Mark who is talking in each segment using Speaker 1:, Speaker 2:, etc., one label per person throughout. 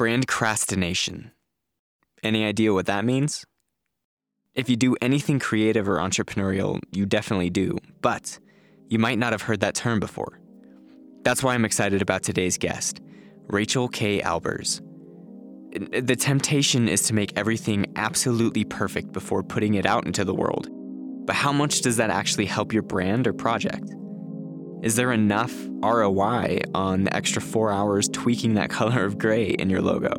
Speaker 1: Brandcrastination. Any idea what that means? If you do anything creative or entrepreneurial, you definitely do, but you might not have heard that term before. That's why I'm excited about today's guest, Rachael Kay Albers. The temptation is to make everything absolutely perfect before putting it out into the world. But how much does that actually help your brand or project? Is there enough ROI on the extra four hours tweaking that color of gray in your logo?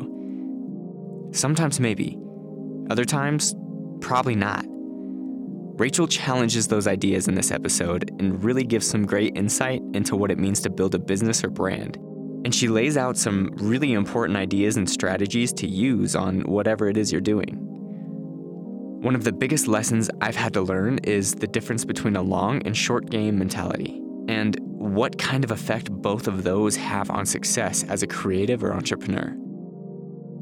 Speaker 1: Sometimes maybe. Other times, probably not. Rachael challenges those ideas in this episode and really gives some great insight into what it means to build a business or brand. And she lays out some really important ideas and strategies to use on whatever it is you're doing. One of the biggest lessons I've had to learn is the difference between a long and short game mentality, and what kind of effect both of those have on success as a creative or entrepreneur.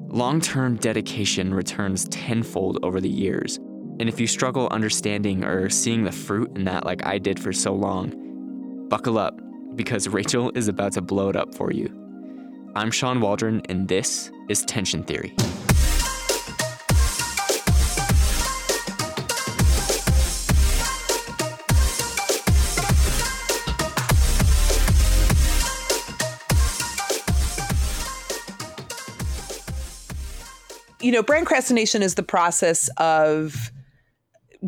Speaker 1: Long term dedication returns tenfold over the years, and if you struggle understanding or seeing the fruit in that, like I did for so long, buckle up because Rachael is about to blow it up for you. I'm Sean Waldron, and this is Tension Theory.
Speaker 2: You know, brandcrastination is the process of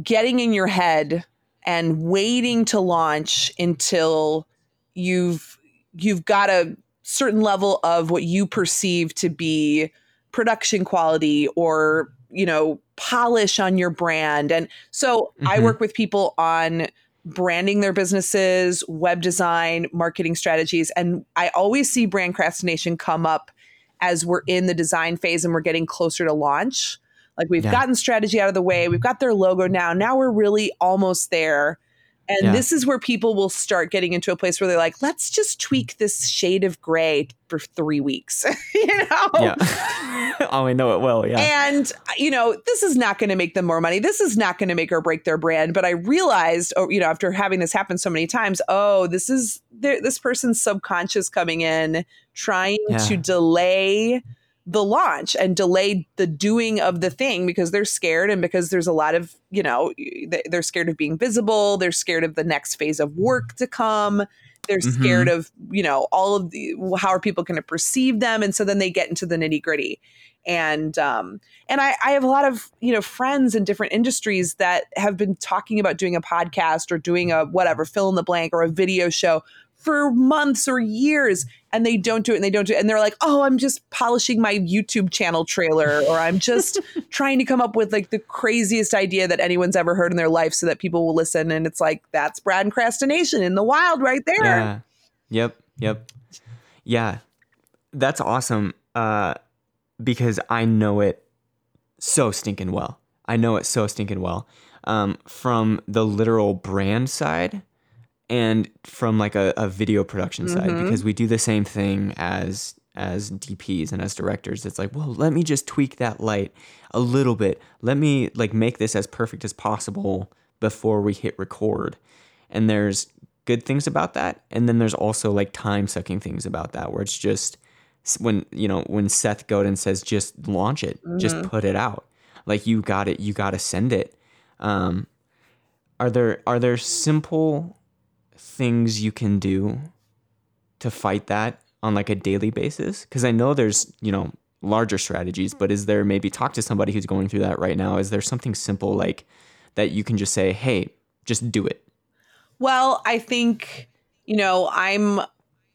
Speaker 2: getting in your head and waiting to launch until you've you've got a certain level of what you perceive to be production quality or you know polish on your brand and so mm-hmm. i work with people on branding their businesses web design marketing strategies and i always see brandcrastination come up as we're in the design phase and we're getting closer to launch. Like we've yeah. gotten strategy out of the way, we've got their logo now. Now we're really almost there. And yeah. this is where people will start getting into a place where they're like, let's just tweak this shade of gray for three weeks. you know?
Speaker 1: Yeah. oh, I know it will. Yeah.
Speaker 2: And, you know, this is not going to make them more money. This is not going to make or break their brand. But I realized, oh, you know, after having this happen so many times, oh, this is this person's subconscious coming in, trying yeah. to delay the launch and delay the doing of the thing because they're scared and because there's a lot of you know they're scared of being visible. They're scared of the next phase of work to come. They're mm-hmm. scared of you know all of the how are people going to perceive them? And so then they get into the nitty gritty and um and I, I have a lot of you know friends in different industries that have been talking about doing a podcast or doing a whatever fill in the blank or a video show for months or years and they don't do it and they don't do it and they're like oh i'm just polishing my youtube channel trailer or i'm just trying to come up with like the craziest idea that anyone's ever heard in their life so that people will listen and it's like that's brandcrastination in the wild right there.
Speaker 1: Yeah. Yep yep. Yeah. That's awesome uh because i know it so stinking well. I know it so stinking well. Um, from the literal brand side and from like a, a video production side mm-hmm. because we do the same thing as as DPs and as directors. It's like, well, let me just tweak that light a little bit. Let me like make this as perfect as possible before we hit record. And there's good things about that, and then there's also like time sucking things about that where it's just when you know when Seth Godin says just launch it, mm-hmm. just put it out. Like you got it, you got to send it. Um, are there are there simple things you can do to fight that on like a daily basis? Because I know there's, you know, larger strategies, but is there maybe talk to somebody who's going through that right now? Is there something simple like that you can just say, hey, just do it?
Speaker 2: Well, I think, you know, I'm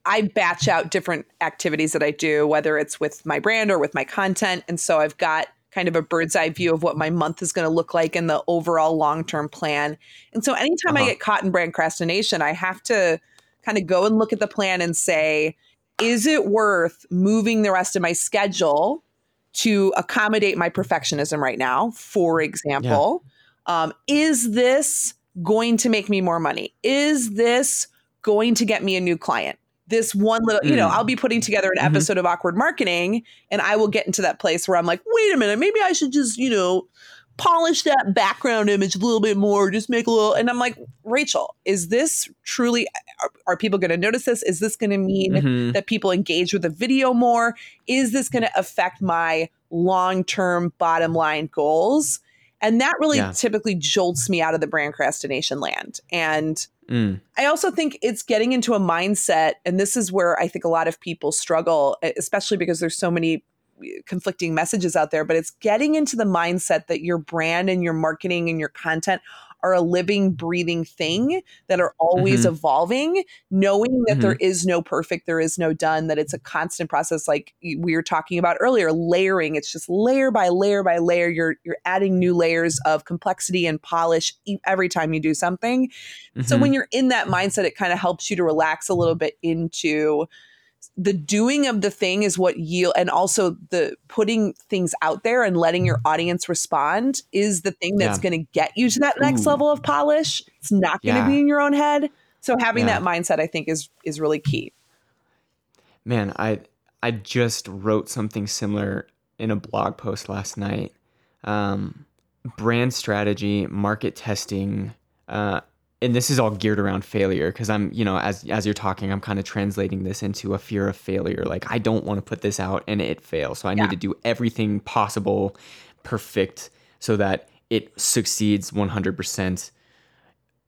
Speaker 2: I batch out different activities that I do, whether it's with my brand or with my content. And so I've got kind of a bird's eye view of what my month is going to look like and the overall long term plan. And so anytime uh-huh. I get caught in brandcrastination, I have to kind of go and look at the plan and say, is it worth moving the rest of my schedule to accommodate my perfectionism right now? For example, yeah. um, is this going to make me more money? Is this going to get me a new client? This one little, you know, mm. I'll be putting together an mm-hmm. episode of awkward marketing and I will get into that place where I'm like, wait a minute, maybe I should just, you know, polish that background image a little bit more, just make a little. And I'm like, Rachael, is this truly, are, are people going to notice this? Is this going to mean
Speaker 1: Mhm.
Speaker 2: that people engage with the video more? Is this going to affect my long term bottom line goals? And that really
Speaker 1: Yeah.
Speaker 2: typically jolts me out of the brand procrastination land. And
Speaker 1: Mm.
Speaker 2: I also think it's getting into a mindset, and this is where I think a lot of people struggle, especially because there's so many conflicting messages out there. But it's getting into the mindset that your brand and your marketing and your content are a living, breathing thing that are always
Speaker 1: Mhm.
Speaker 2: evolving, knowing that there is no perfect, there is no done, that it's a constant process, like we were talking about earlier, layering. It's just layer by layer by layer. You're you're adding new layers of complexity and polish every time you do something. So
Speaker 1: Mhm.
Speaker 2: when you're in that mindset, it kind of helps you to relax a little bit into the doing of the thing is what yield and also the putting things out there and letting your audience respond is the thing that's
Speaker 1: Yeah.
Speaker 2: going to get you to that next
Speaker 1: Ooh.
Speaker 2: level of polish. It's not going to
Speaker 1: Yeah.
Speaker 2: be in your own head. So having
Speaker 1: Yeah.
Speaker 2: that mindset I think is is really key.
Speaker 1: Man, I I just wrote something similar in a blog post last night. Um, brand strategy, market testing, uh, and this is all geared around failure because I'm, you know, as as you're talking, I'm kind of translating this into a fear of failure. Like I don't want to put this out and it fails, so I
Speaker 2: Yeah.
Speaker 1: need to do everything possible, perfect, so that it succeeds 100%.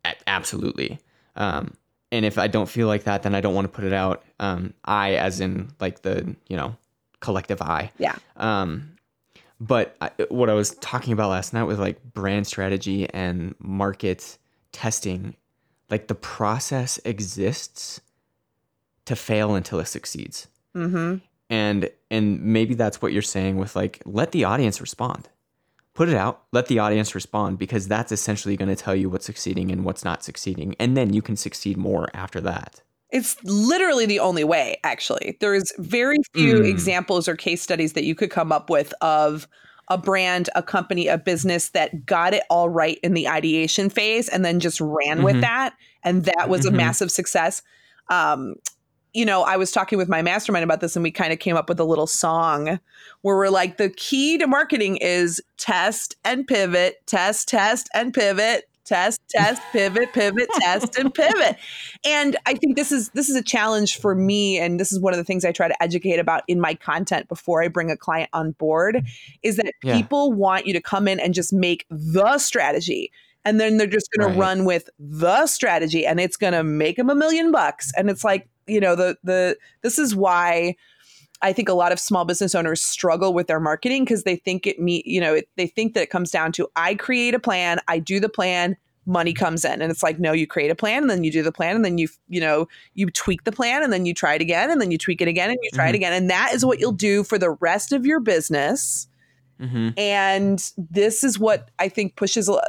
Speaker 1: A- Absolutely. Um, and if I don't feel like that, then I don't want to put it out. Um, I, as in like the you know collective I.
Speaker 2: Yeah.
Speaker 1: Um, but I, what I was talking about last night was like brand strategy and market testing. Like the process exists to fail until it succeeds,
Speaker 2: Mhm.
Speaker 1: and and maybe that's what you're saying with like let the audience respond. Put it out, let the audience respond because that's essentially going to tell you what's succeeding and what's not succeeding, and then you can succeed more after that.
Speaker 2: It's literally the only way, actually. There's very few
Speaker 1: Mm.
Speaker 2: examples or case studies that you could come up with of a brand, a company, a business that got it all right in the ideation phase and then just ran with
Speaker 1: Mhm.
Speaker 2: that. And that was a
Speaker 1: Mhm.
Speaker 2: massive success. Um, you know, I was talking with my mastermind about this and we kind of came up with a little song where we're like, the key to marketing is test and pivot, test, test, and pivot, test, test, pivot, pivot, test, and pivot and i think this is this is a challenge for me and this is one of the things i try to educate about in my content before i bring a client on board is that
Speaker 1: Yeah.
Speaker 2: people want you to come in and just make the strategy and then they're just going
Speaker 1: Right.
Speaker 2: to run with the strategy and it's going to make them a million bucks and it's like you know the the this is why I think a lot of small business owners struggle with their marketing because they think it me, you know, it, they think that it comes down to I create a plan, I do the plan, money comes in, and it's like no, you create a plan and then you do the plan and then you you know you tweak the plan and then you try it again and then you tweak it again and you try it
Speaker 1: Mhm.
Speaker 2: again, and that is what you'll do for the rest of your business.
Speaker 1: Mm-hmm.
Speaker 2: And this is what I think pushes. a-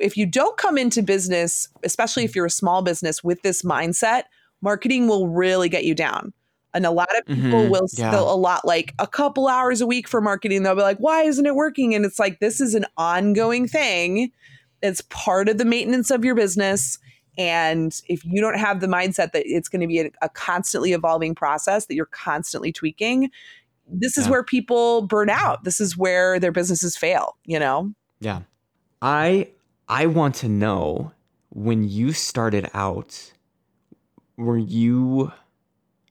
Speaker 2: If you don't come into business, especially if you're a small business with this mindset, marketing will really get you down. And a lot of people
Speaker 1: Mhm.
Speaker 2: will
Speaker 1: Yeah.
Speaker 2: still a lot like a couple hours a week for marketing. They'll be like, why isn't it working? And it's like, this is an ongoing thing. It's part of the maintenance of your business. And if you don't have the mindset that it's going to be a, a constantly evolving process, that you're constantly tweaking, this is
Speaker 1: Yeah.
Speaker 2: where people burn out. This is where their businesses fail, you know?
Speaker 1: Yeah. I I want to know when you started out were you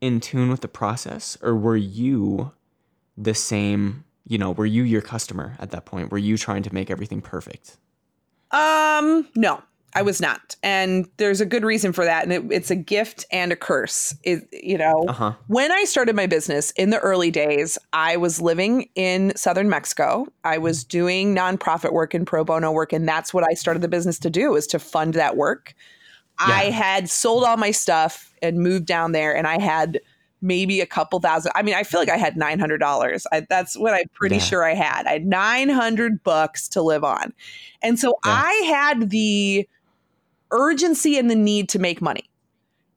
Speaker 1: in tune with the process or were you the same, you know, were you your customer at that point? Were you trying to make everything perfect?
Speaker 2: Um, no, I was not. And there's a good reason for that. And it, it's a gift and a curse. It, you know,
Speaker 1: Uh-huh.
Speaker 2: when I started my business in the early days, I was living in southern Mexico. I was doing nonprofit work and pro bono work, and that's what I started the business to do was to fund that work. I had sold all my stuff and moved down there, and I had maybe a couple thousand. I mean, I feel like I had nine hundred dollars. That's what I'm pretty
Speaker 1: Yeah.
Speaker 2: sure I had. I had nine hundred bucks to live on, and so
Speaker 1: Yeah.
Speaker 2: I had the urgency and the need to make money.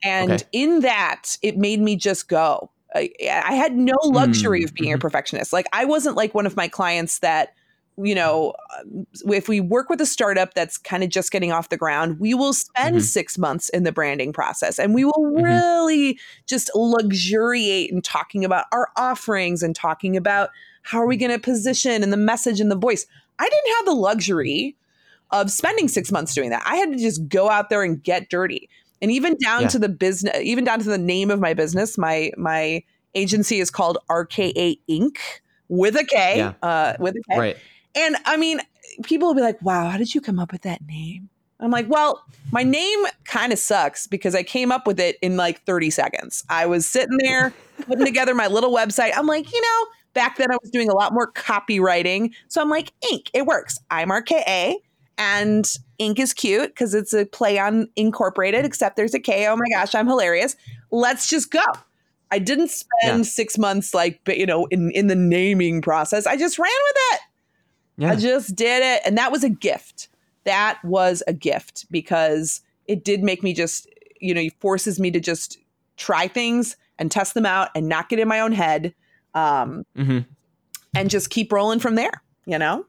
Speaker 2: And
Speaker 1: Okay.
Speaker 2: in that, it made me just go. I, I had no luxury
Speaker 1: Mm,
Speaker 2: of being a
Speaker 1: mhm.
Speaker 2: perfectionist. Like I wasn't like one of my clients that you know, um, if we work with a startup that's kind of just getting off the ground, we will spend
Speaker 1: Mhm.
Speaker 2: six months in the branding process and we will
Speaker 1: Mhm.
Speaker 2: really just luxuriate in talking about our offerings and talking about how are we going to position and the message and the voice. I didn't have the luxury of spending six months doing that. I had to just go out there and get dirty. And even down
Speaker 1: Yeah.
Speaker 2: to the business, even down to the name of my business, my my agency is called RKA Inc. with a K,
Speaker 1: Yeah.
Speaker 2: uh, with a K.
Speaker 1: Right.
Speaker 2: And I mean, people will be like, wow, how did you come up with that name? I'm like, well, my name kind of sucks because I came up with it in like 30 seconds. I was sitting there putting together my little website. I'm like, you know, back then I was doing a lot more copywriting. So I'm like, Inc. It works. I'm RKA and Inc. is cute because it's a play on incorporated, except there's a K. Oh my gosh, I'm hilarious. Let's just go. I didn't spend
Speaker 1: Yeah.
Speaker 2: six months like, you know, in, in the naming process. I just ran with it.
Speaker 1: Yeah.
Speaker 2: I just did it. And that was a gift. That was a gift because it did make me just, you know, it forces me to just try things and test them out and not get in my own head um,
Speaker 1: hmm
Speaker 2: and just keep rolling from there, you know?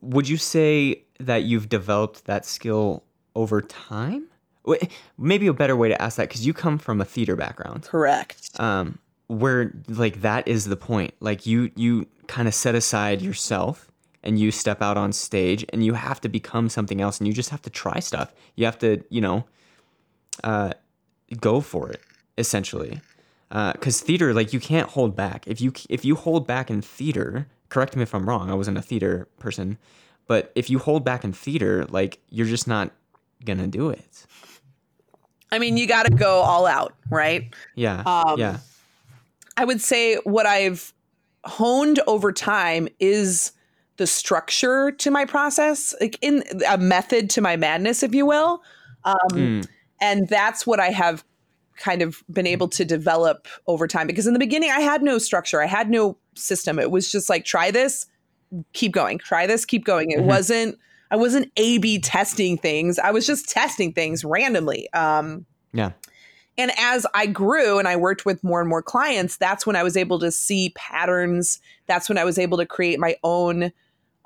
Speaker 1: Would you say that you've developed that skill over time? Maybe a better way to ask that because you come from a theater background.
Speaker 2: Correct.
Speaker 1: um, where like that is the point. Like you you kind of set aside yourself and you step out on stage and you have to become something else and you just have to try stuff. You have to you know uh, go for it essentially. Because theater, like you can't hold back. If you if you hold back in theater, correct me if I'm wrong. I wasn't a theater person, but if you hold back in theater, like you're just not gonna do it.
Speaker 2: I mean, you got to go all out, right?
Speaker 1: Yeah,
Speaker 2: Um,
Speaker 1: yeah,
Speaker 2: I would say what I've honed over time is the structure to my process, like in a method to my madness, if you will. Um,
Speaker 1: Mm,
Speaker 2: and that's what I have kind of been able to develop over time because in the beginning I had no structure, I had no system. It was just like try this, keep going, try this, keep going. It
Speaker 1: Mhm.
Speaker 2: wasn't I wasn't A B testing things. I was just testing things randomly. Um
Speaker 1: yeah,
Speaker 2: and as I grew and I worked with more and more clients, that's when I was able to see patterns. That's when I was able to create my own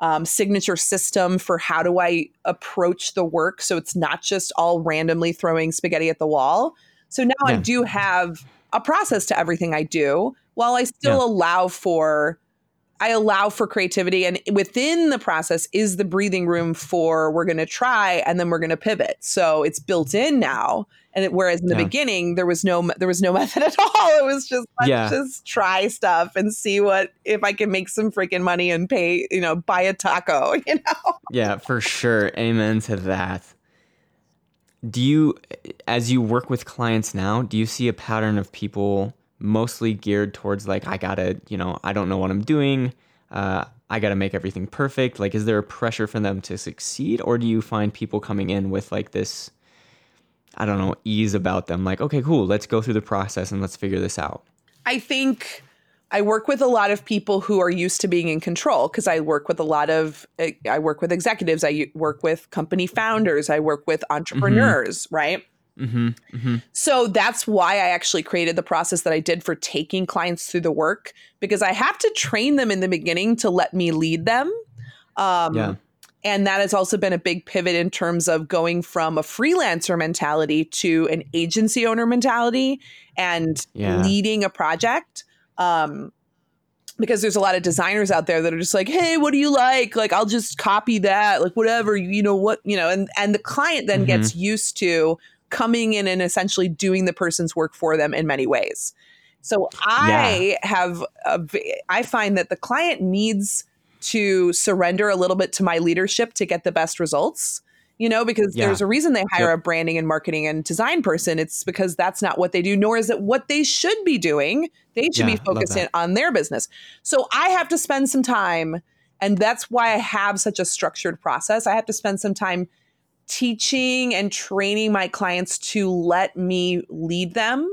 Speaker 2: um, signature system for how do I approach the work. So it's not just all randomly throwing spaghetti at the wall. So now I do have a process to everything I do while I still
Speaker 1: Yeah.
Speaker 2: allow for. I allow for creativity, and within the process is the breathing room for we're going to try and then we're going to pivot. So it's built in now, and it, whereas in the
Speaker 1: Yeah.
Speaker 2: beginning there was no there was no method at all. It was just let's
Speaker 1: Yeah.
Speaker 2: just try stuff and see what if I can make some freaking money and pay you know buy a taco. You know,
Speaker 1: Yeah, for sure. Amen to that. Do you, as you work with clients now, do you see a pattern of people mostly geared towards like, I gotta, you know, I don't know what I'm doing. Uh, I gotta make everything perfect. Like, is there a pressure for them to succeed? Or do you find people coming in with like this, I don't know, ease about them? Like, okay, cool, let's go through the process and let's figure this out.
Speaker 2: I think I work with a lot of people who are used to being in control because I work with a lot of I work with executives, I work with company founders, I work with entrepreneurs, right?
Speaker 1: Mm-hmm. Mm-hmm.
Speaker 2: So that's why I actually created the process that I did for taking clients through the work because I have to train them in the beginning to let me lead them. Um,
Speaker 1: Yeah.
Speaker 2: And that has also been a big pivot in terms of going from a freelancer mentality to an agency owner mentality and
Speaker 1: Yeah.
Speaker 2: leading a project. Um, because there's a lot of designers out there that are just like, hey, what do you like? Like, I'll just copy that, like whatever, you know what, you know, and and the client then
Speaker 1: Mhm.
Speaker 2: gets used to coming in and essentially doing the person's work for them in many ways. So I have, a I find that the client needs to surrender a little bit to my leadership to get the best results. You know, because
Speaker 1: Yeah.
Speaker 2: there's a reason they hire
Speaker 1: Yep.
Speaker 2: a branding and marketing and design person. It's because that's not what they do, nor is it what they should be doing. They should
Speaker 1: Yeah,
Speaker 2: be
Speaker 1: love
Speaker 2: focusing on their business. So I have to spend some time, and that's why I have such a structured process. I have to spend some time teaching and training my clients to let me lead them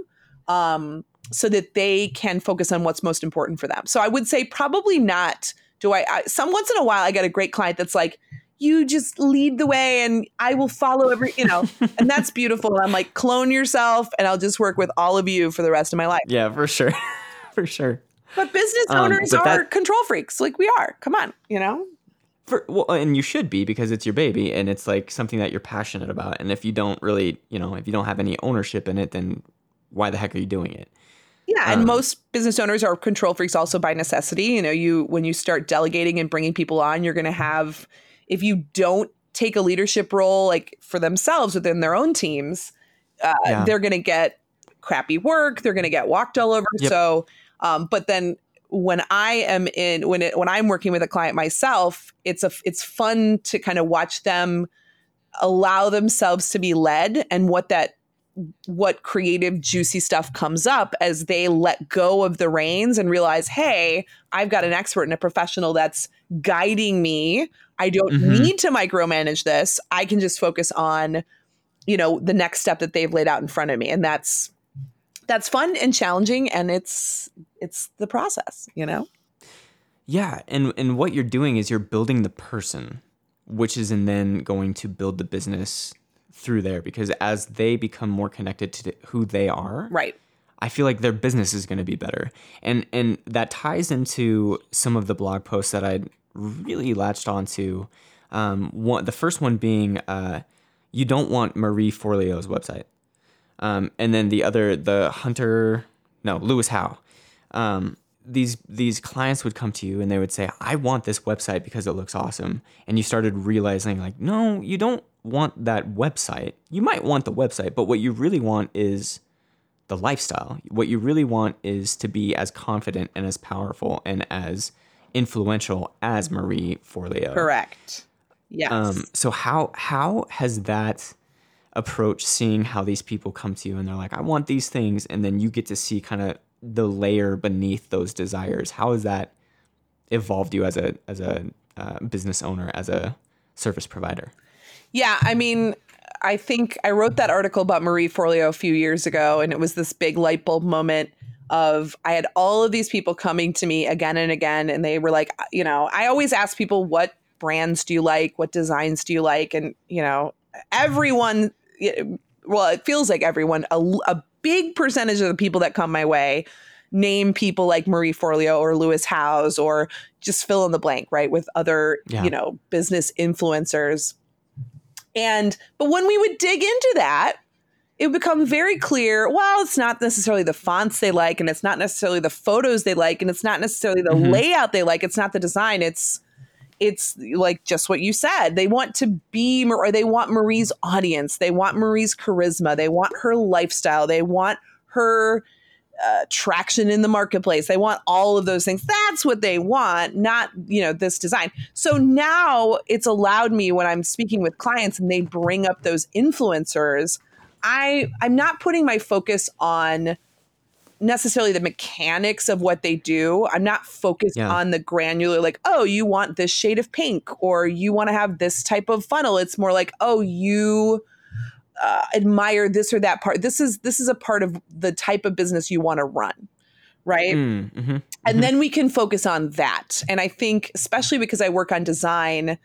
Speaker 2: um, so that they can focus on what's most important for them. So I would say probably not. Do I, I some once in a while I get a great client that's like, you just lead the way and I will follow every, you know, and that's beautiful. I'm like, clone yourself and I'll just work with all of you for the rest of my life.
Speaker 1: Yeah, for sure. for sure.
Speaker 2: But business
Speaker 1: Um,
Speaker 2: owners
Speaker 1: but
Speaker 2: are
Speaker 1: that-
Speaker 2: control freaks, like we are. Come on, you know.
Speaker 1: For, well, and you should be because it's your baby and it's like something that you're passionate about. And if you don't really, you know, if you don't have any ownership in it, then why the heck are you doing it?
Speaker 2: Yeah, and
Speaker 1: Um,
Speaker 2: most business owners are control freaks also by necessity. You know, you when you start delegating and bringing people on, you're going to have if you don't take a leadership role like for themselves within their own teams, uh,
Speaker 1: Yeah.
Speaker 2: they're going to get crappy work. They're going to get walked all over.
Speaker 1: Yep.
Speaker 2: So, um, but then when I am in when it when I'm working with a client myself, it's a it's fun to kind of watch them allow themselves to be led and what that what creative juicy stuff comes up as they let go of the reins and realize hey i've got an expert and a professional that's guiding me. I don't
Speaker 1: Mhm.
Speaker 2: need to micromanage this. I can just focus on you know the next step that they've laid out in front of me. And that's that's fun and challenging and it's it's the process you know
Speaker 1: Yeah, and and what you're doing is you're building the person, which is and then going to build the business through there because as they become more connected to who they are,
Speaker 2: right
Speaker 1: I feel like their business is going to be better. And and that ties into some of the blog posts that I really latched onto. Um, one, the first one being uh, you don't want Marie Forleo's website. Um, and then the other, the Hunter, no, Lewis Howe. Um, these these clients would come to you and they would say, "I want this website because it looks awesome." And you started realizing, like, no, you don't want that website. You might want the website, but what you really want is the lifestyle. What you really want is to be as confident and as powerful and as influential as Marie Forleo.
Speaker 2: correct yes
Speaker 1: Um, so how how has that approach seeing how these people come to you and they're like, I want these things, and then you get to see kind of the layer beneath those desires. How has that evolved you as a as a uh, business owner, as a service provider?
Speaker 2: Yeah, I mean, I think I wrote that article about Marie Forleo a few years ago, and it was this big light bulb moment of I had all of these people coming to me again and again, and they were like, you know, I always ask people, what brands do you like? What designs do you like? And, you know, everyone, well, it feels like everyone, a, a big percentage of the people that come my way name people like Marie Forleo or Lewis Howes or just fill in the blank, right? With other,
Speaker 1: Yeah.
Speaker 2: you know, business influencers. And but when we would dig into that, it would become very clear, well, it's not necessarily the fonts they like, and it's not necessarily the photos they like, and it's not necessarily the
Speaker 1: Mhm.
Speaker 2: layout they like, it's not the design, it's it's like just what you said. They want to be or they want Marie's audience. They want Marie's charisma. They want her lifestyle. They want her uh, traction in the marketplace. They want all of those things. That's what they want, not, you know, this design. So now it's allowed me when I'm speaking with clients and they bring up those influencers, I I'm not putting my focus on necessarily the mechanics of what they do. I'm not focused
Speaker 1: Yeah.
Speaker 2: on the granular like, oh, you want this shade of pink or you want to have this type of funnel. It's more like, oh, you uh, admire this or that part. This is this is a part of the type of business you want to run, right?
Speaker 1: Mm, mhm,
Speaker 2: and
Speaker 1: mhm.
Speaker 2: then we can focus on that. And I think, especially because I work on design, uh,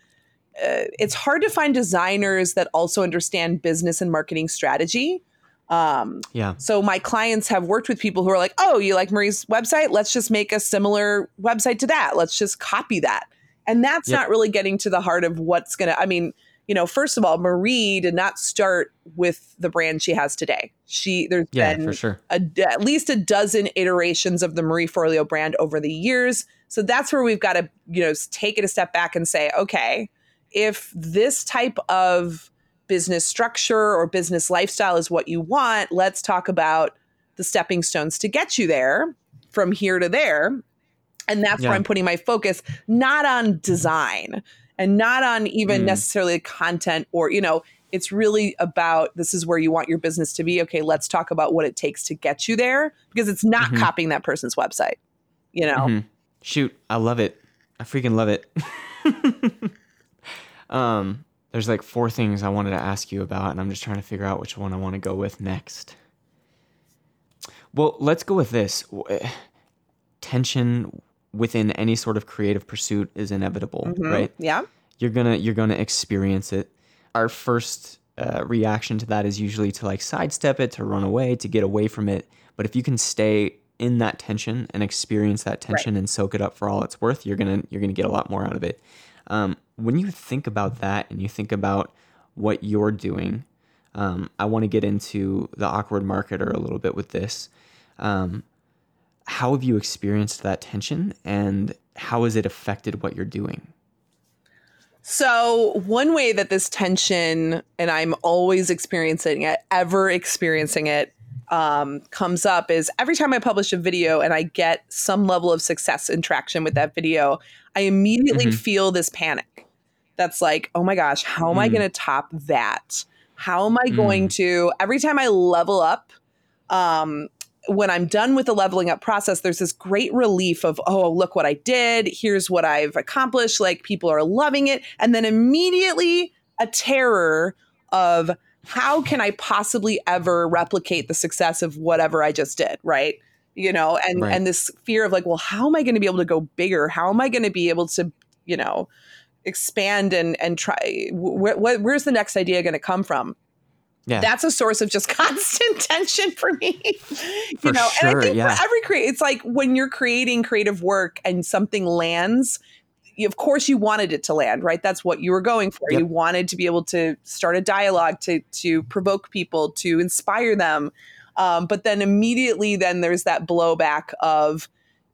Speaker 2: it's hard to find designers that also understand business and marketing strategy. Um,
Speaker 1: yeah,
Speaker 2: so my clients have worked with people who are like, "Oh, you like Marie's website? Let's just make a similar website to that. Let's just copy that." And that's
Speaker 1: Yep.
Speaker 2: not really getting to the heart of what's going to I mean, you know, first of all, Marie did not start with the brand she has today. She there's
Speaker 1: yeah,
Speaker 2: been
Speaker 1: for sure.
Speaker 2: a, at least a dozen iterations of the Marie Forleo brand over the years. So that's where we've got to, you know, take it a step back and say, okay, if this type of business structure or business lifestyle is what you want, let's talk about the stepping stones to get you there from here to there. And that's
Speaker 1: Yeah.
Speaker 2: where I'm putting my focus, not on design and not on even
Speaker 1: Mm.
Speaker 2: necessarily content or, you know, it's really about this is where you want your business to be. Okay, let's talk about what it takes to get you there because it's not
Speaker 1: Mhm.
Speaker 2: copying that person's website. You know,
Speaker 1: Mhm. Shoot, I love it. I freaking love it. um, there's like four things I wanted to ask you about, and I'm just trying to figure out which one I want to go with next. Well, let's go with this. Eh, Tension within any sort of creative pursuit is inevitable,
Speaker 2: Mhm.
Speaker 1: right?
Speaker 2: Yeah.
Speaker 1: You're gonna you're gonna experience it. Our first uh, reaction to that is usually to like sidestep it, to run away, to get away from it. But if you can stay in that tension and experience that tension right. and soak it up for all it's worth, you're gonna you're gonna get a lot more out of it. Um, when you think about that and you think about what you're doing, um, I want to get into the awkward marketer a little bit with this. Um, how have you experienced that tension and how has it affected what you're doing?
Speaker 2: So, one way that this tension, and I'm always experiencing it, ever experiencing it, um, comes up is every time I publish a video and I get some level of success and traction with that video, I immediately mm-hmm. feel this panic. That's like, oh my gosh, how am mm. I going to top that? How am I mm. going to, every time I level up, um, when I'm done with the leveling up process, there's this great relief of, oh, look what I did. Here's what I've accomplished. Like people are loving it. And then immediately a terror of how can I possibly ever replicate the success of whatever I just did? Right. You know, and, right. and this fear of like, well, how am I going to be able to go bigger? How am I going to be able to, you know, expand and, and try? Wh- wh- where's the next idea going to come from? Yeah. That's a source of just constant tension for me. you
Speaker 1: for know, sure,
Speaker 2: and I think
Speaker 1: yeah.
Speaker 2: for every create, it's like when you're creating creative work and something lands, of course you wanted it to land, right? That's what you were going for. Yep. You wanted to be able to start a dialogue to to provoke people, to inspire them. Um, but then immediately, then there's that blowback of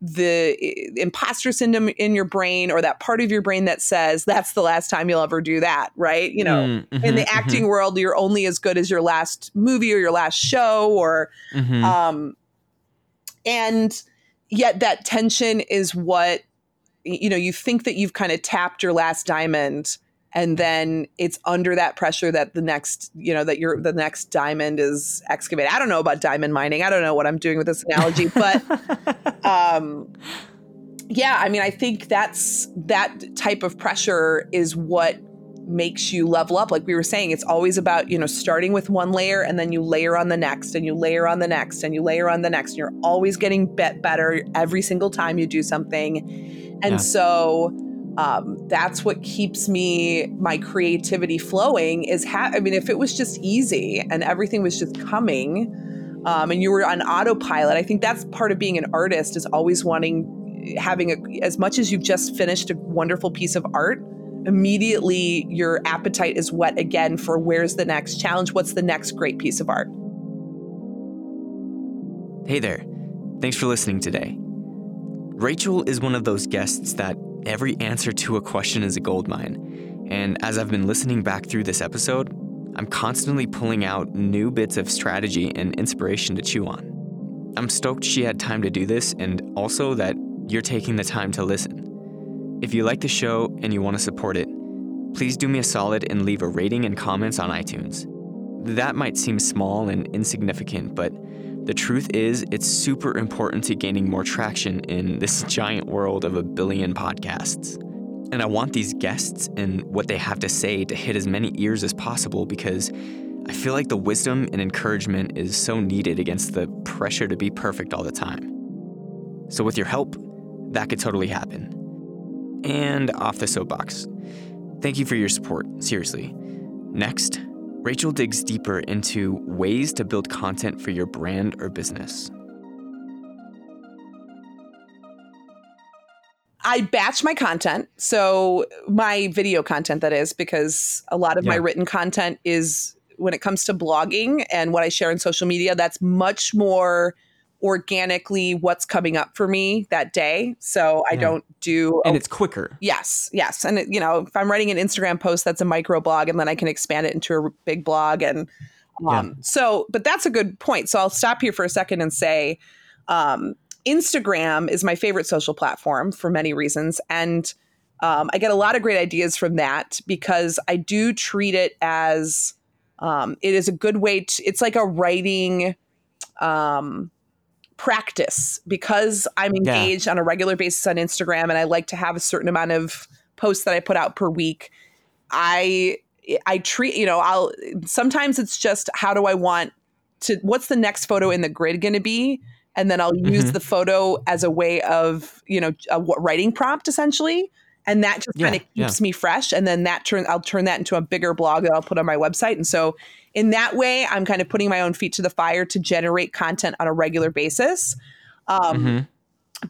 Speaker 2: the imposter syndrome in your brain or that part of your brain that says that's the last time you'll ever do that, right? You know, mm-hmm, in the mm-hmm. acting mm-hmm. world, you're only as good as your last movie or your last show or mm-hmm. um and yet that tension is what you know, you think that you've kind of tapped your last diamond and then it's under that pressure that the next you know that your the next diamond is excavated. I don't know about diamond mining. I don't know what i'm doing with this analogy but um yeah i mean i think that's that type of pressure is what makes you level up. Like we were saying it's always about you know starting with one layer and then you layer on the next and you layer on the next and you layer on the next. And you're always getting bet better every single time you do something. And yeah. so um, that's what keeps me my creativity flowing is ha- i mean if it was just easy and everything was just coming um, and you were on autopilot i think that's part of being an artist is always wanting having a, as much as you've just finished a wonderful piece of art immediately your appetite is whet again for where's the next challenge what's the next great piece of art.
Speaker 1: Hey there. Thanks for listening today. Rachael is one of those guests that every answer to a question is a gold mine. And as I've been listening back through this episode, I'm constantly pulling out new bits of strategy and inspiration to chew on. I'm stoked she had time to do this and also that you're taking the time to listen. If you like the show and you want to support it, please do me a solid and leave a rating and comments on iTunes. That might seem small and insignificant, but the truth is, it's super important to gaining more traction in this giant world of a billion podcasts. And I want these guests and what they have to say to hit as many ears as possible because I feel like the wisdom and encouragement is so needed against the pressure to be perfect all the time. So, with your help, that could totally happen. And off the soapbox. Thank you for your support, seriously. Next, Rachael digs deeper into ways to build content for your brand or business.
Speaker 2: I batch my content. So, my video content, that is, because a lot of yeah. my written content is when it comes to blogging and what I share in social media, that's much more organically what's coming up for me that day. So I don't do.
Speaker 1: And it's quicker.
Speaker 2: Yes. Yes. And, it, you know, if I'm writing an Instagram post, that's a micro blog and then I can expand it into a big blog. And um, yeah. so, but that's a good point. So I'll stop here for a second and say um, Instagram is my favorite social platform for many reasons. And um, I get a lot of great ideas from that because I do treat it as um, it is a good way to, it's like a writing um, practice because I'm engaged yeah. on a regular basis on Instagram and I like to have a certain amount of posts that I put out per week. I I treat, you know, I'll sometimes it's just how do I want to what's the next photo in the grid going to be? And then I'll mm-hmm. use the photo as a way of, you know, a writing prompt essentially. And that just yeah, kind of keeps yeah. me fresh. And then that turn I'll turn that into a bigger blog that I'll put on my website. And so in that way, I'm kind of putting my own feet to the fire to generate content on a regular basis. Um,
Speaker 1: hmm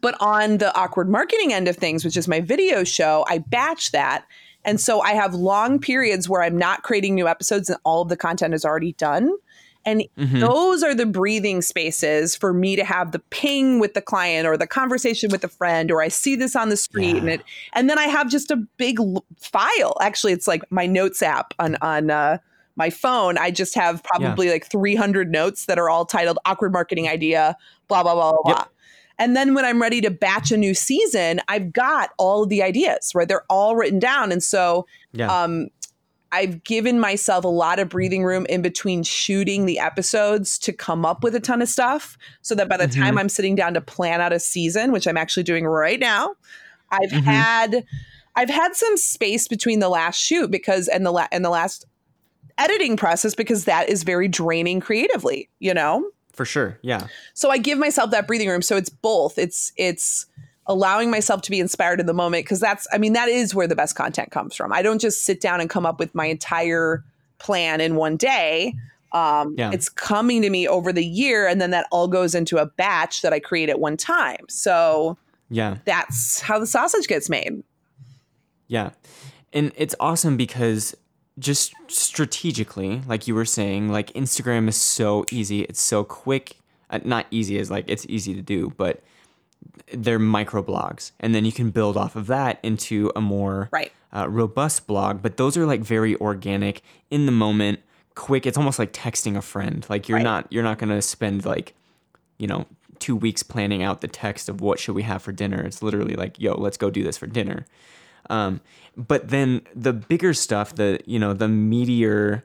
Speaker 2: but on the awkward marketing end of things, which is my video show, I batch that. And so I have long periods where I'm not creating new episodes and all of the content is already done. And
Speaker 1: hmm
Speaker 2: those are the breathing spaces for me to have the ping with the client or the conversation with a friend or I see this on the street and it and then I have just a big file. Actually, it's like my notes app on on uh my phone, I just have probably like 300 notes that are all titled awkward marketing idea, blah, blah, blah, blah,
Speaker 1: Yep.
Speaker 2: blah. And then when I'm ready to batch a new season, I've got all of the ideas, right? They're all written down. And so
Speaker 1: Yeah.
Speaker 2: um, I've given myself a lot of breathing room in between shooting the episodes to come up with a ton of stuff so that by the
Speaker 1: Mhm.
Speaker 2: time I'm sitting down to plan out a season, which I'm actually doing right now, I've
Speaker 1: Mhm.
Speaker 2: had I've had some space between the last shoot because and the la- and the last editing process because that is very draining creatively, you know?
Speaker 1: For sure. Yeah.
Speaker 2: so i give myself that breathing room so it's both it's it's allowing myself to be inspired in the moment because that's i mean that is where the best content comes from i don't just sit down and come up with my entire plan in one day um,
Speaker 1: Yeah.
Speaker 2: it's coming to me over the year and then that all goes into a batch that i create at one time so
Speaker 1: Yeah.
Speaker 2: that's how the sausage gets made
Speaker 1: Yeah. And it's awesome because just strategically, like you were saying, like Instagram is so easy. It's so quick. Uh, not easy as like it's easy to do, but they're micro blogs. And then you can build off of that into a more
Speaker 2: right
Speaker 1: uh, robust blog. But those are like very organic, in the moment, quick. It's almost like texting a friend. Like you're
Speaker 2: Right.
Speaker 1: not you're not gonna spend like, you know, two weeks planning out the text of what should we have for dinner. It's literally like, yo, let's go do this for dinner. Um, but then the bigger stuff, the you know the meatier,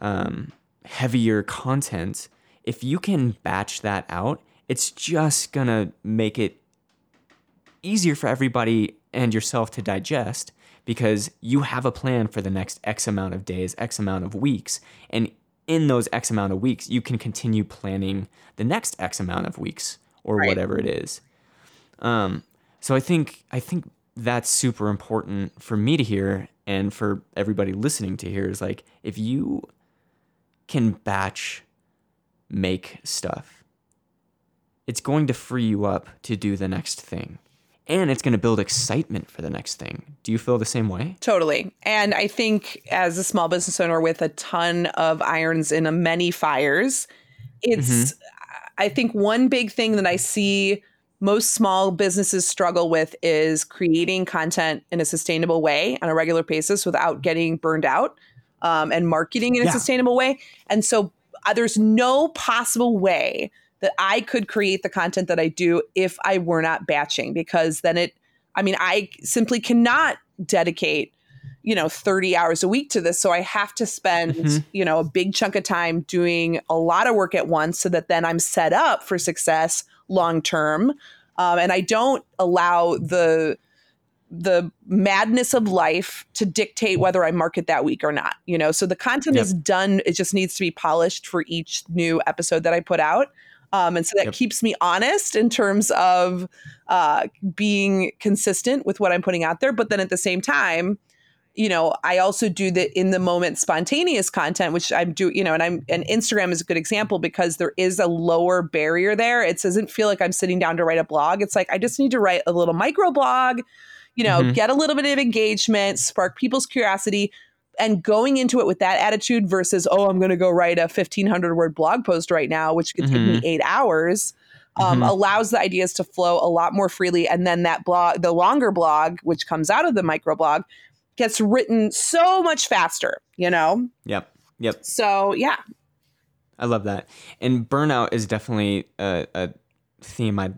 Speaker 1: um, heavier content, if you can batch that out, it's just gonna make it easier for everybody and yourself to digest because you have a plan for the next X amount of days, X amount of weeks, and in those X amount of weeks, you can continue planning the next X amount of weeks or
Speaker 2: Right.
Speaker 1: whatever it is. Um, so I think I think that's super important for me to hear and for everybody listening to hear is like if you can batch make stuff, it's going to free you up to do the next thing. And it's going to build excitement for the next thing. Do you feel the same way?
Speaker 2: Totally. And I think as a small business owner with a ton of irons in a many fires, it's mm-hmm. I think one big thing that I see most small businesses struggle with is creating content in a sustainable way on a regular basis without getting burned out um, and marketing in a
Speaker 1: Yeah.
Speaker 2: sustainable way. And so uh, there's no possible way that I could create the content that I do if I were not batching because then it, I mean, I simply cannot dedicate you know 30 hours a week to this so i have to spend
Speaker 1: Mhm.
Speaker 2: you know a big chunk of time doing a lot of work at once so that then i'm set up for success long term um, and i don't allow the the madness of life to dictate whether i market that week or not you know so the content
Speaker 1: Yep.
Speaker 2: is done it just needs to be polished for each new episode that i put out um, and so that
Speaker 1: Yep.
Speaker 2: keeps me honest in terms of uh, being consistent with what i'm putting out there but then at the same time you know, I also do the in the moment spontaneous content, which I'm do, you know, and I'm and Instagram is a good example because there is a lower barrier there. It doesn't feel like I'm sitting down to write a blog. It's like I just need to write a little micro blog, you know,
Speaker 1: Mhm.
Speaker 2: get a little bit of engagement, spark people's curiosity, and going into it with that attitude versus, oh, I'm going to go write a 1500 word blog post right now, which could take me eight hours. Um,
Speaker 1: Mhm.
Speaker 2: allows the ideas to flow a lot more freely, and then that blog, the longer blog, which comes out of the micro blog, gets written so much faster, you know?
Speaker 1: Yep. Yep.
Speaker 2: So, yeah.
Speaker 1: I love that. And burnout is definitely a, a theme I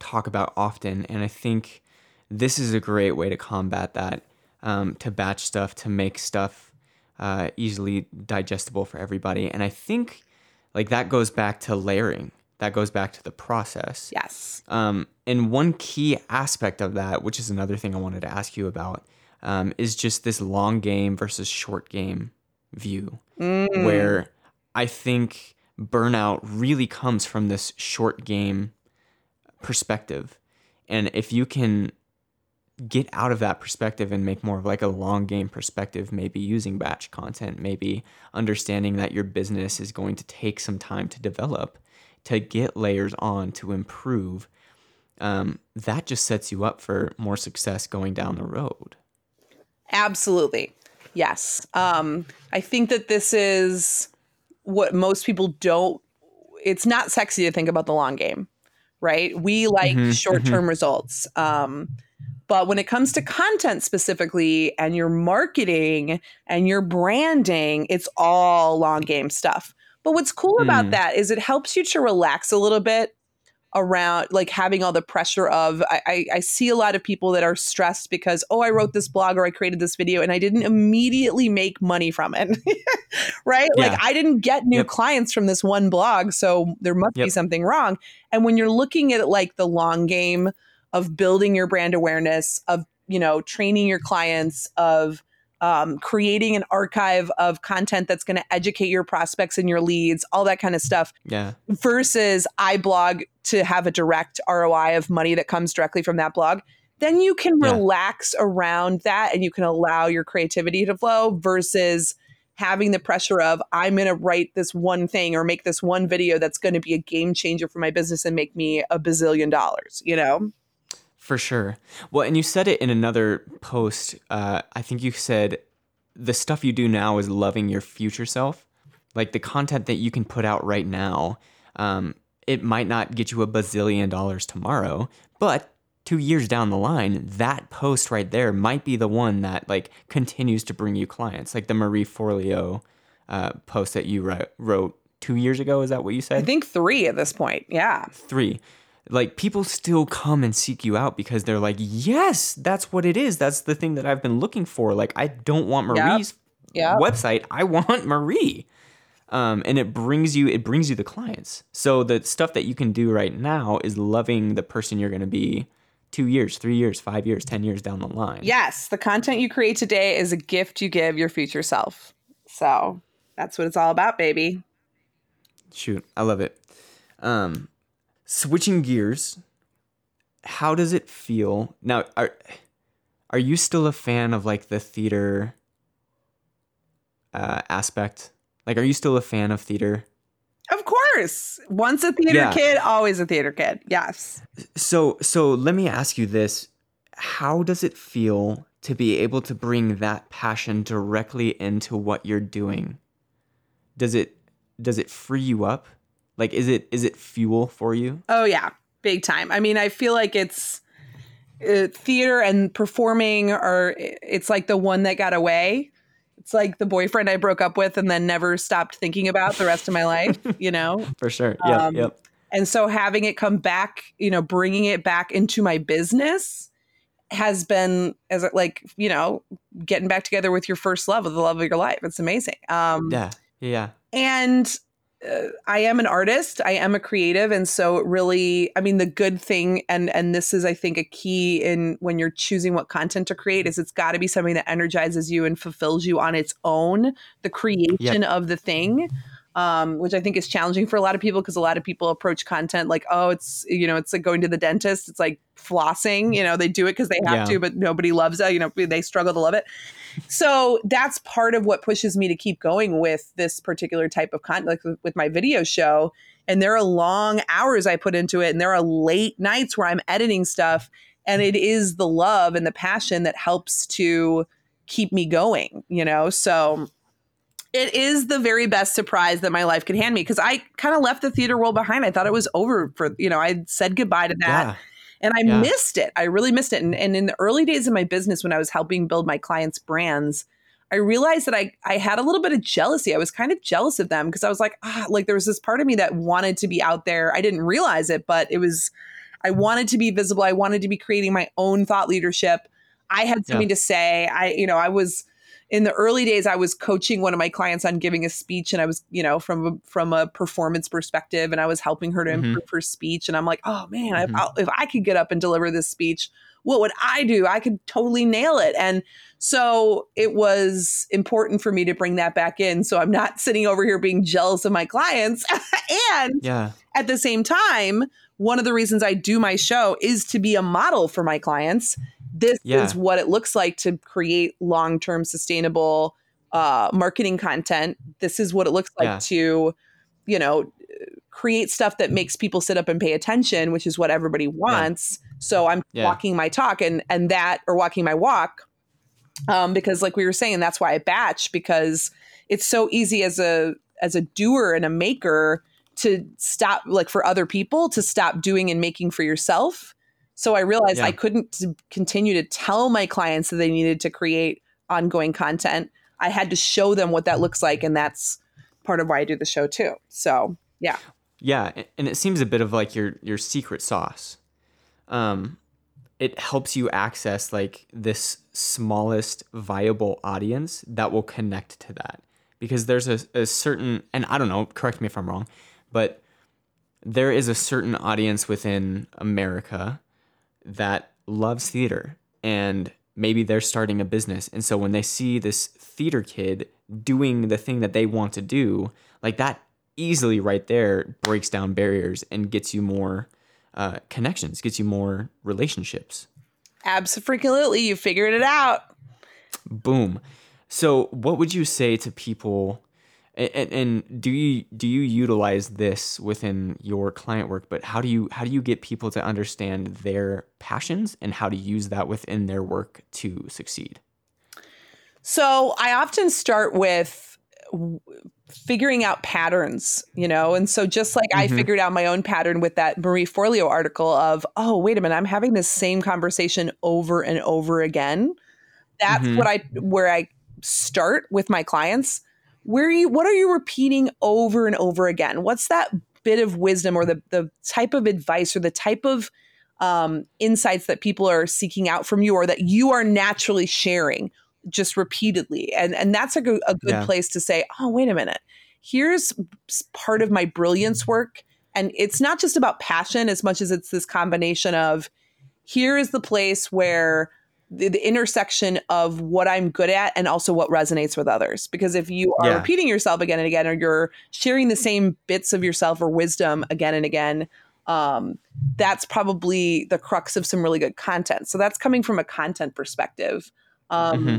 Speaker 1: talk about often. And I think this is a great way to combat that, um, to batch stuff, to make stuff uh, easily digestible for everybody. And I think like that goes back to layering, that goes back to the process.
Speaker 2: Yes.
Speaker 1: Um, and one key aspect of that, which is another thing I wanted to ask you about, um, is just this long game versus short game view
Speaker 2: Mm.
Speaker 1: where I think burnout really comes from this short game perspective. And if you can get out of that perspective and make more of like a long game perspective, maybe using batch content, maybe understanding that your business is going to take some time to develop, to get layers on, to improve, um, that just sets you up for more success going down the road.
Speaker 2: Absolutely. Yes. Um, I think that this is what most people don't, it's not sexy to think about the long game, right? We like
Speaker 1: Mhm,
Speaker 2: short term results. Um, but when it comes to content specifically and your marketing and your branding, it's all long game stuff. But what's cool about
Speaker 1: Mm.
Speaker 2: that is it helps you to relax a little bit around like having all the pressure of I, I, I see a lot of people that are stressed because oh I wrote this blog or I created this video and I didn't immediately make money from it right
Speaker 1: Yeah.
Speaker 2: like I didn't get new
Speaker 1: Yep.
Speaker 2: clients from this one blog so there must be something wrong and when you're looking at it like the long game of building your brand awareness of you know training your clients of um, creating an archive of content that's going to educate your prospects and your leads all that kind of stuff
Speaker 1: Yeah.
Speaker 2: versus I blog to have a direct ROI of money that comes directly from that blog, then you can
Speaker 1: Yeah.
Speaker 2: relax around that and you can allow your creativity to flow versus having the pressure of I'm going to write this one thing or make this one video that's going to be a game changer for my business and make me a bazillion dollars, you know?
Speaker 1: For sure. Well, and you said it in another post. Uh, I think you said the stuff you do now is loving your future self. Like the content that you can put out right now, um, it might not get you a bazillion dollars tomorrow, but two years down the line, that post right there might be the one that like continues to bring you clients. Like the Marie Forleo uh, post that you wrote, wrote two years ago. Is that what you said?
Speaker 2: I think three at this point. Yeah.
Speaker 1: three like people still come and seek you out because they're like yes that's what it is that's the thing that i've been looking for like i don't want
Speaker 2: Yep.
Speaker 1: marie's
Speaker 2: Yep.
Speaker 1: website i want marie um, and it brings you it brings you the clients so the stuff that you can do right now is loving the person you're going to be two years three years five years ten years down the line
Speaker 2: Yes. The content you create today is a gift you give your future self. So that's what it's all about, baby.
Speaker 1: Shoot, I love it. Um, switching gears, how does it feel now? Are are you still a fan of like the theater uh, aspect? Like, are you still a fan of theater?
Speaker 2: Of course. Once a theater
Speaker 1: Yeah.
Speaker 2: kid, always a theater kid. Yes.
Speaker 1: So, so let me ask you this: How does it feel to be able to bring that passion directly into what you're doing? Does it does it free you up? Like, is it is it fuel for you?
Speaker 2: Oh, yeah. Big time. I mean, I feel like it's uh, theater and performing are, it's like the one that got away. It's like the boyfriend I broke up with and then never stopped thinking about the rest of my life, you know?
Speaker 1: For sure. Yeah,
Speaker 2: Um,
Speaker 1: yep.
Speaker 2: And so having it come back, you know, bringing it back into my business has been as it like, you know, getting back together with your first love, with the love of your life. It's amazing. Um,
Speaker 1: Yeah. Yeah.
Speaker 2: and uh, I am an artist. I am a creative, and so really, I mean, the good thing, and and this is, I think, a key in when you're choosing what content to create is it's got to be something that energizes you and fulfills you on its own. The creation of the thing, um, which I think is challenging for a lot of people because a lot of people approach content like, oh, it's you know, it's like going to the dentist. It's like flossing. You know, they do it because they have
Speaker 1: Yeah.
Speaker 2: to, but nobody loves it. You know, they struggle to love it so that's part of what pushes me to keep going with this particular type of content like with- with my video show and there are long hours i put into it and there are late nights where i'm editing stuff and it is the love and the passion that helps to keep me going you know so it is the very best surprise that my life could hand me because i kind of left the theater world behind i thought it was over for you know i said goodbye to that
Speaker 1: Yeah.
Speaker 2: and I
Speaker 1: Yeah.
Speaker 2: missed it. I really missed it. And, and in the early days of my business, when I was helping build my clients' brands, I realized that I I had a little bit of jealousy. I was kind of jealous of them because I was like, ah, like there was this part of me that wanted to be out there. I didn't realize it, but it was I wanted to be visible. I wanted to be creating my own thought leadership. I had something to say. I, you know, I was in the early days, I was coaching one of my clients on giving a speech, and I was, you know, from a, from a performance perspective, and I was helping her to
Speaker 1: Mhm.
Speaker 2: improve her speech. And I'm like, oh man, if,
Speaker 1: Mhm.
Speaker 2: I'll, if I could get up and deliver this speech, what would I do? I could totally nail it. And so it was important for me to bring that back in. So I'm not sitting over here being jealous of my clients. and
Speaker 1: Yeah.
Speaker 2: at the same time, one of the reasons I do my show is to be a model for my clients. This
Speaker 1: Yeah.
Speaker 2: is what it looks like to create long term sustainable uh, marketing content. This is what it looks like
Speaker 1: Yeah.
Speaker 2: to, you know, create stuff that makes people sit up and pay attention, which is what everybody wants. Yeah. So I'm walking my talk and and that or walking my walk. Um, because like we were saying, that's why I batch because it's so easy as a as a doer and a maker to stop like for other people to stop doing and making for yourself. So I realized yeah. I couldn't continue to tell my clients that they needed to create ongoing content. I had to show them what that looks like and that's part of why I do the show too. So, yeah.
Speaker 1: Yeah, and it seems a bit of like your your secret sauce. Um, it helps you access like this smallest viable audience that will connect to that because there's a, a certain and I don't know, correct me if I'm wrong, but there is a certain audience within America that loves theater and maybe they're starting a business and so when they see this theater kid doing the thing that they want to do like that easily right there breaks down barriers and gets you more uh, connections, gets you more relationships.
Speaker 2: Absolutely. You figured it out.
Speaker 1: Boom. So, what would you say to people? And, and, do you do you utilize this within your client work? But how do you how do you get people to understand their passions and how to use that within their work to succeed?
Speaker 2: So I often start with figuring out patterns, you know? And so just like mm-hmm. I figured out my own pattern with that Marie Forleo article of, oh, wait a minute, I'm having this same conversation over and over again. That's mm-hmm. what I where I start with my clients. Where you what are you repeating over and over again? What's that bit of wisdom or the the type of advice or the type of um, insights that people are seeking out from you or that you are naturally sharing? just repeatedly. And and that's a, go- a good yeah. place to say, oh, wait a minute. Here's part of my brilliance work. And it's not just about passion as much as it's this combination of here is the place where the, the, intersection of what I'm good at and also what resonates with others. Because if you are yeah. repeating yourself again and again, or you're sharing the same bits of yourself or wisdom again and again, um, that's probably the crux of some really good content. So that's coming from a content perspective. Um, mm-hmm.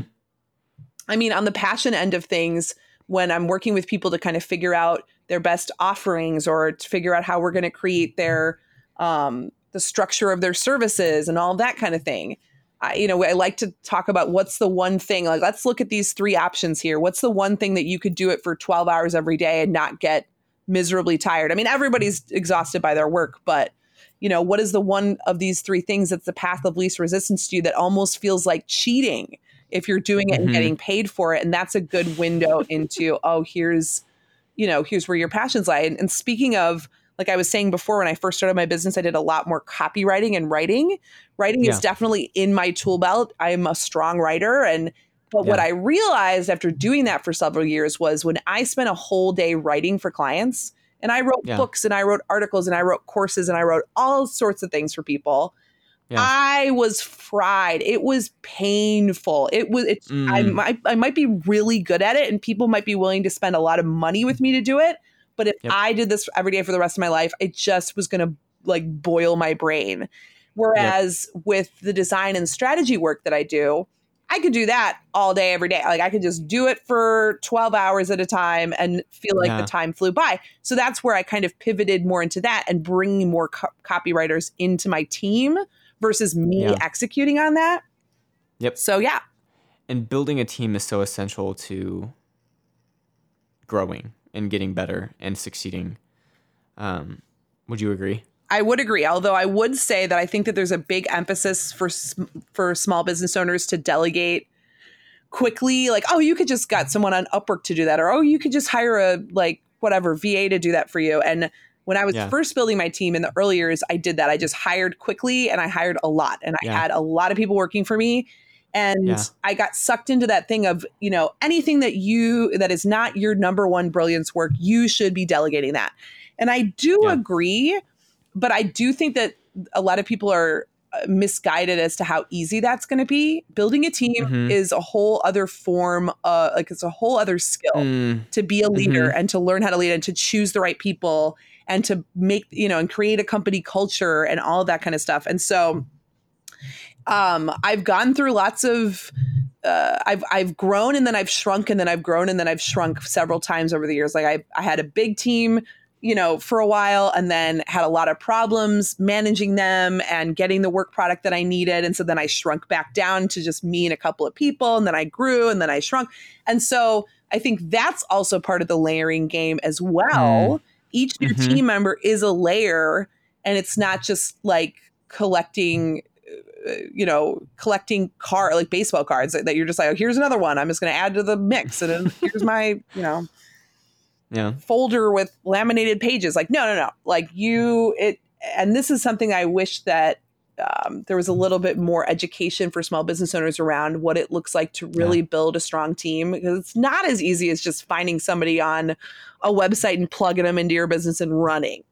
Speaker 2: I mean, on the passion end of things, when I'm working with people to kind of figure out their best offerings or to figure out how we're going to create their um, the structure of their services and all that kind of thing. I, you know, I like to talk about what's the one thing. Like, let's look at these three options here. What's the one thing that you could do it for 12 hours every day and not get miserably tired? I mean, everybody's exhausted by their work, but you know, what is the one of these three things that's the path of least resistance to you that almost feels like cheating? if you're doing it mm-hmm. and getting paid for it. And that's a good window into, oh, here's, you know, here's where your passions lie. And, and speaking of, like I was saying before, when I first started my business, I did a lot more copywriting and writing. Writing yeah. is definitely in my tool belt. I'm a strong writer. And, but yeah. what I realized after doing that for several years was when I spent a whole day writing for clients, and I wrote yeah. books and I wrote articles and I wrote courses and I wrote all sorts of things for people. Yeah. I was fried. It was painful. It was. It's. Mm. I might. I might be really good at it, and people might be willing to spend a lot of money with me to do it. But if yep. I did this every day for the rest of my life, it just was going to like boil my brain. Whereas yep. with the design and strategy work that I do, I could do that all day, every day. Like I could just do it for 12 hours at a time and feel like yeah. the time flew by. So that's where I kind of pivoted more into that and bringing more co- copywriters into my team versus me yeah. executing on that.
Speaker 1: Yep.
Speaker 2: So yeah.
Speaker 1: And building a team is so essential to growing and getting better and succeeding. Um, would you agree?
Speaker 2: I would agree. Although I would say that I think that there's a big emphasis for for small business owners to delegate quickly. Like, oh, you could just got someone on Upwork to do that, or oh, you could just hire a like whatever VA to do that for you. And when I was yeah. first building my team in the early years, I did that. I just hired quickly and I hired a lot and I yeah. had a lot of people working for me. And yeah. I got sucked into that thing of, you know, anything that you, that is not your number one brilliance work, you should be delegating that. And I do agree, but I do think that a lot of people are uh, misguided as to how easy that's going to be. Building a team mm-hmm. is a whole other form, uh, like it's a whole other skill mm. to be a leader mm-hmm. and to learn how to lead and to choose the right people and to make you know and create a company culture and all of that kind of stuff and so um, i've gone through lots of uh, I've I've grown and then I've shrunk and then I've grown and then I've shrunk several times over the years. Like I I had a big team you know, for a while and then had a lot of problems managing them and getting the work product that I needed. And so then I shrunk back down to just me and a couple of people. And then I grew and then I shrunk. And so I think that's also part of the layering game as well. Mm. Each new mm-hmm. team member is a layer and it's not just like collecting you know, collecting car like baseball cards that, that you're just like, oh, here's another one. I'm just going to add to the mix, and then here's my, you know,
Speaker 1: yeah.
Speaker 2: folder with laminated pages. Like no no no. Like you it and this is something i wish that um, there was a little bit more education for small business owners around what it looks like to really yeah. build a strong team because it's not as easy as just finding somebody on a website and plugging them into your business and running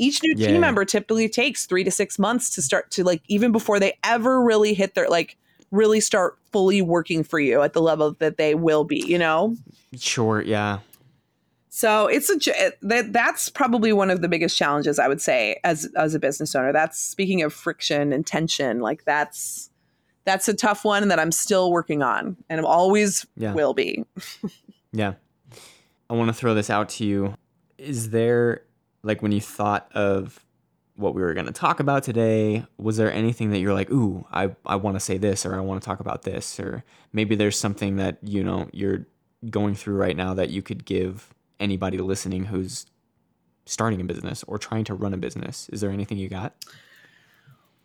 Speaker 2: each new yeah. team member typically takes three to six months to start to like even before they ever really hit their like really start fully working for you at the level that they will be you know
Speaker 1: sure yeah
Speaker 2: so it's a that that's probably one of the biggest challenges I would say as as a business owner. That's speaking of friction and tension, like that's that's a tough one that I'm still working on and I'm always yeah. will be.
Speaker 1: yeah. I want to throw this out to you. Is there like when you thought of what we were going to talk about today, was there anything that you're like, "Ooh, I I want to say this or I want to talk about this or maybe there's something that, you know, you're going through right now that you could give anybody listening who's starting a business or trying to run a business? Is there anything you got?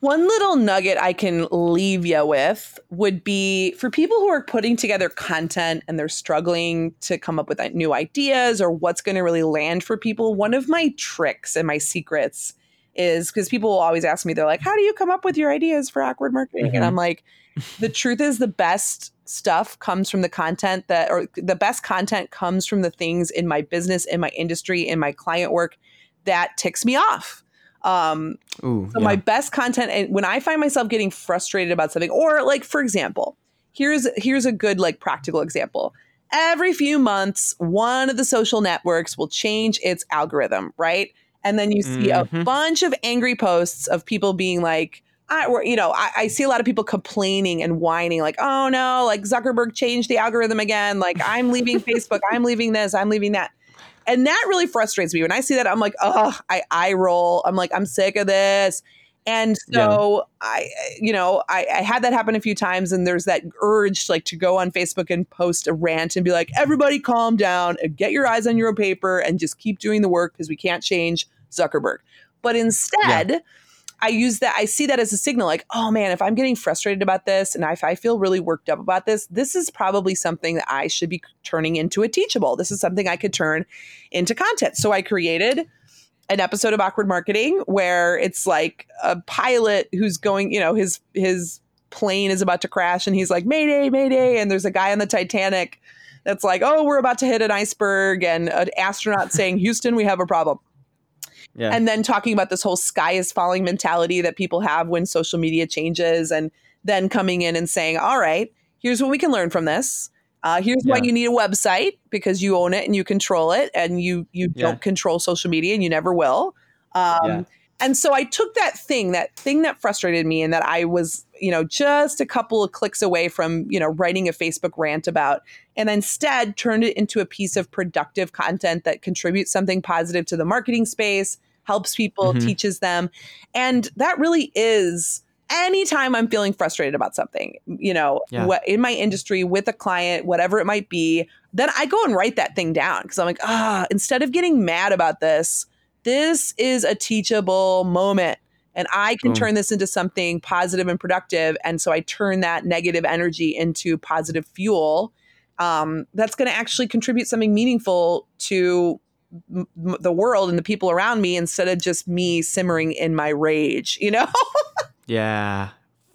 Speaker 2: One little nugget I can leave you with would be for people who are putting together content and they're struggling to come up with new ideas or what's going to really land for people. One of my tricks and my secrets is because people will always ask me, they're like, How do you come up with your ideas for awkward marketing? Mm-hmm. And I'm like, The truth is, the best stuff comes from the content that, or the best content comes from the things in my business, in my industry, in my client work that ticks me off. Um, Ooh, so yeah. my best content, and when I find myself getting frustrated about something, or like for example, here's here's a good like practical example. Every few months, one of the social networks will change its algorithm, right? And then you see mm-hmm. a bunch of angry posts of people being like, I, you know, I, I, see a lot of people complaining and whining, like, "Oh no, like Zuckerberg changed the algorithm again. Like, I'm leaving Facebook. I'm leaving this. I'm leaving that." And that really frustrates me when I see that. I'm like, "Oh, I I roll. I'm like, I'm sick of this." And so yeah. I, you know, I, I, had that happen a few times, and there's that urge, like, to go on Facebook and post a rant and be like, "Everybody, calm down and get your eyes on your paper and just keep doing the work because we can't change Zuckerberg." But instead. Yeah I use that, I see that as a signal like, oh man, if I'm getting frustrated about this and if I feel really worked up about this, this is probably something that I should be turning into a teachable. This is something I could turn into content. So I created an episode of awkward marketing where it's like a pilot who's going, you know, his his plane is about to crash and he's like, Mayday, Mayday. And there's a guy on the Titanic that's like, oh, we're about to hit an iceberg, and an astronaut saying, Houston, we have a problem. Yeah. And then talking about this whole sky is falling mentality that people have when social media changes, and then coming in and saying, all right, here's what we can learn from this. Uh, here's yeah. why you need a website because you own it and you control it, and you you yeah. don't control social media and you never will. Um, and so I took that thing, that thing that frustrated me, and that I was, you know, just a couple of clicks away from, you know, writing a Facebook rant about, and instead turned it into a piece of productive content that contributes something positive to the marketing space, helps people, mm-hmm. teaches them. And that really is anytime I'm feeling frustrated about something, you know, yeah. what, in my industry with a client, whatever it might be, then I go and write that thing down because I'm like, ah, instead of getting mad about this, this is a teachable moment and I can turn this into something positive and productive. And so I turn that negative energy into positive fuel. Um, that's going to actually contribute something meaningful to m- the world and the people around me instead of just me simmering in my rage, you know?
Speaker 1: yeah,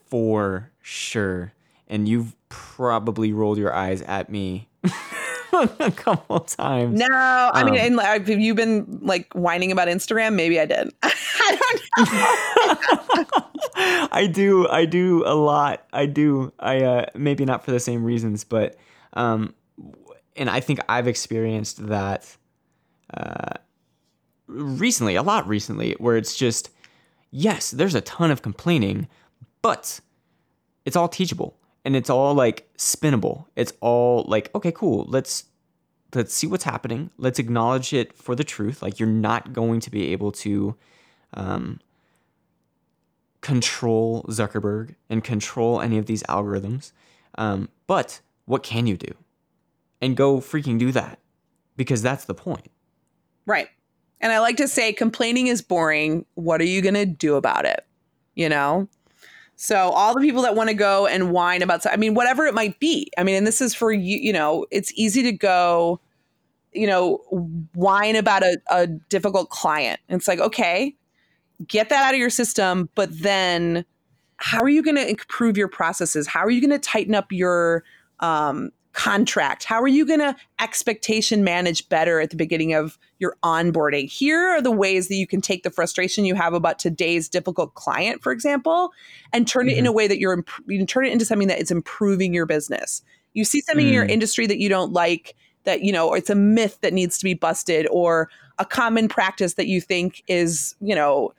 Speaker 1: for sure. And you've probably rolled your eyes at me a couple times.
Speaker 2: No, I um, mean, and, have you been like whining about Instagram? Maybe I did.
Speaker 1: I don't know. I do. I do a lot. I do. I uh, maybe not for the same reasons, but um, and I think I've experienced that recently, a lot recently, where it's just, yes, there's a ton of complaining, but it's all teachable and it's all like spinnable. It's all like, okay, cool. Let's let's see what's happening. Let's acknowledge it for the truth. Like you're not going to be able to um, control Zuckerberg and control any of these algorithms. Um, but what can you do? And go freaking do that because that's the point.
Speaker 2: Right. And I like to say complaining is boring. What are you going to do about it? You know? So all the people that want to go and whine about I mean whatever it might be. I mean and this is for you, you know, it's easy to go you know, whine about a, a difficult client. It's like, okay, get that out of your system, but then how are you going to improve your processes? How are you going to tighten up your um, contract? How are you going to expectation manage better at the beginning of your onboarding? Here are the ways that you can take the frustration you have about today's difficult client, for example, and turn mm-hmm. it in a way that you're imp- you can turn it into something that is improving your business. You see something mm. in your mm. industry that you don't like that you know or it's a myth that needs to be busted or a common practice that you think is you know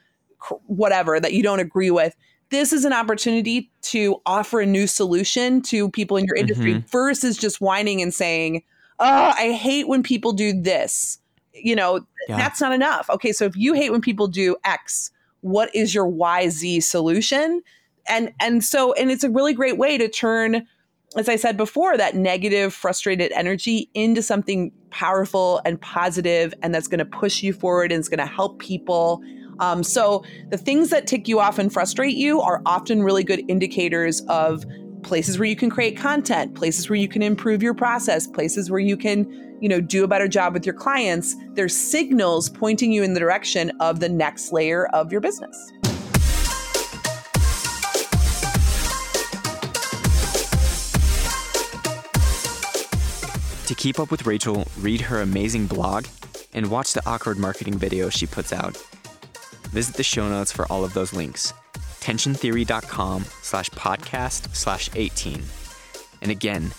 Speaker 2: whatever that you don't agree with this is an opportunity to offer a new solution to people in your industry mm-hmm. versus just whining and saying oh i hate when people do this you know yeah. that's not enough okay so if you hate when people do x what is your yz solution and and so and it's a really great way to turn as I said before, that negative, frustrated energy into something powerful and positive, and that's going to push you forward and it's going to help people. Um, so, the things that tick you off and frustrate you are often really good indicators of places where you can create content, places where you can improve your process, places where you can, you know, do a better job with your clients. There's signals pointing you in the direction of the next layer of your business.
Speaker 1: To keep up with Rachael, read her amazing blog and watch the awkward marketing video she puts out. Visit the show notes for all of those links. tensiontheory.com slash podcast slash 18. And again,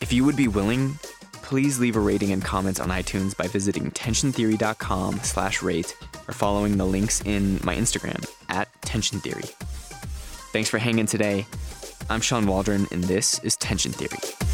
Speaker 1: if you would be willing, please leave a rating and comments on iTunes by visiting tensiontheory.com slash rate or following the links in my Instagram at tensiontheory. Thanks for hanging today. I'm Sean Waldron, and this is Tension Theory.